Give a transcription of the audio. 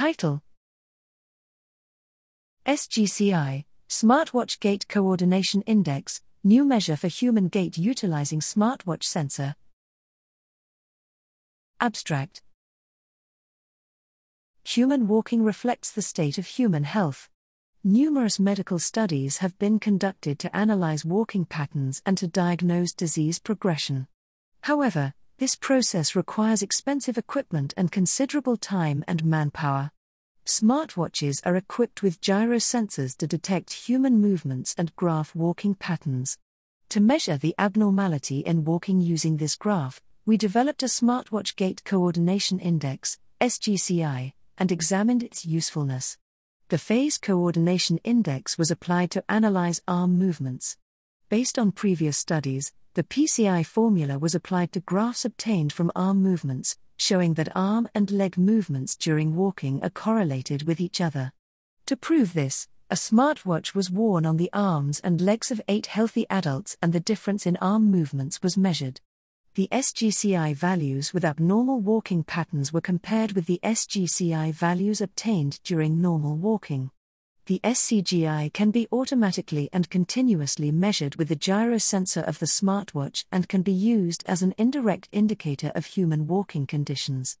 Title SGCI Smartwatch Gait Coordination Index New measure for human gait utilizing smartwatch sensor. Abstract Human walking reflects the state of human health. Numerous medical studies have been conducted to analyze walking patterns and to diagnose disease progression. However, this process requires expensive equipment and considerable time and manpower. Smartwatches are equipped with gyro sensors to detect human movements and graph walking patterns. To measure the abnormality in walking using this graph, we developed a smartwatch gait coordination index, SGCI, and examined its usefulness. The phase coordination index was applied to analyze arm movements. Based on previous studies, the PCI formula was applied to graphs obtained from arm movements, showing that arm and leg movements during walking are correlated with each other. To prove this, a smartwatch was worn on the arms and legs of eight healthy adults, and the difference in arm movements was measured. The SGCI values with abnormal walking patterns were compared with the SGCI values obtained during normal walking. The SCGI can be automatically and continuously measured with the gyro sensor of the smartwatch and can be used as an indirect indicator of human walking conditions.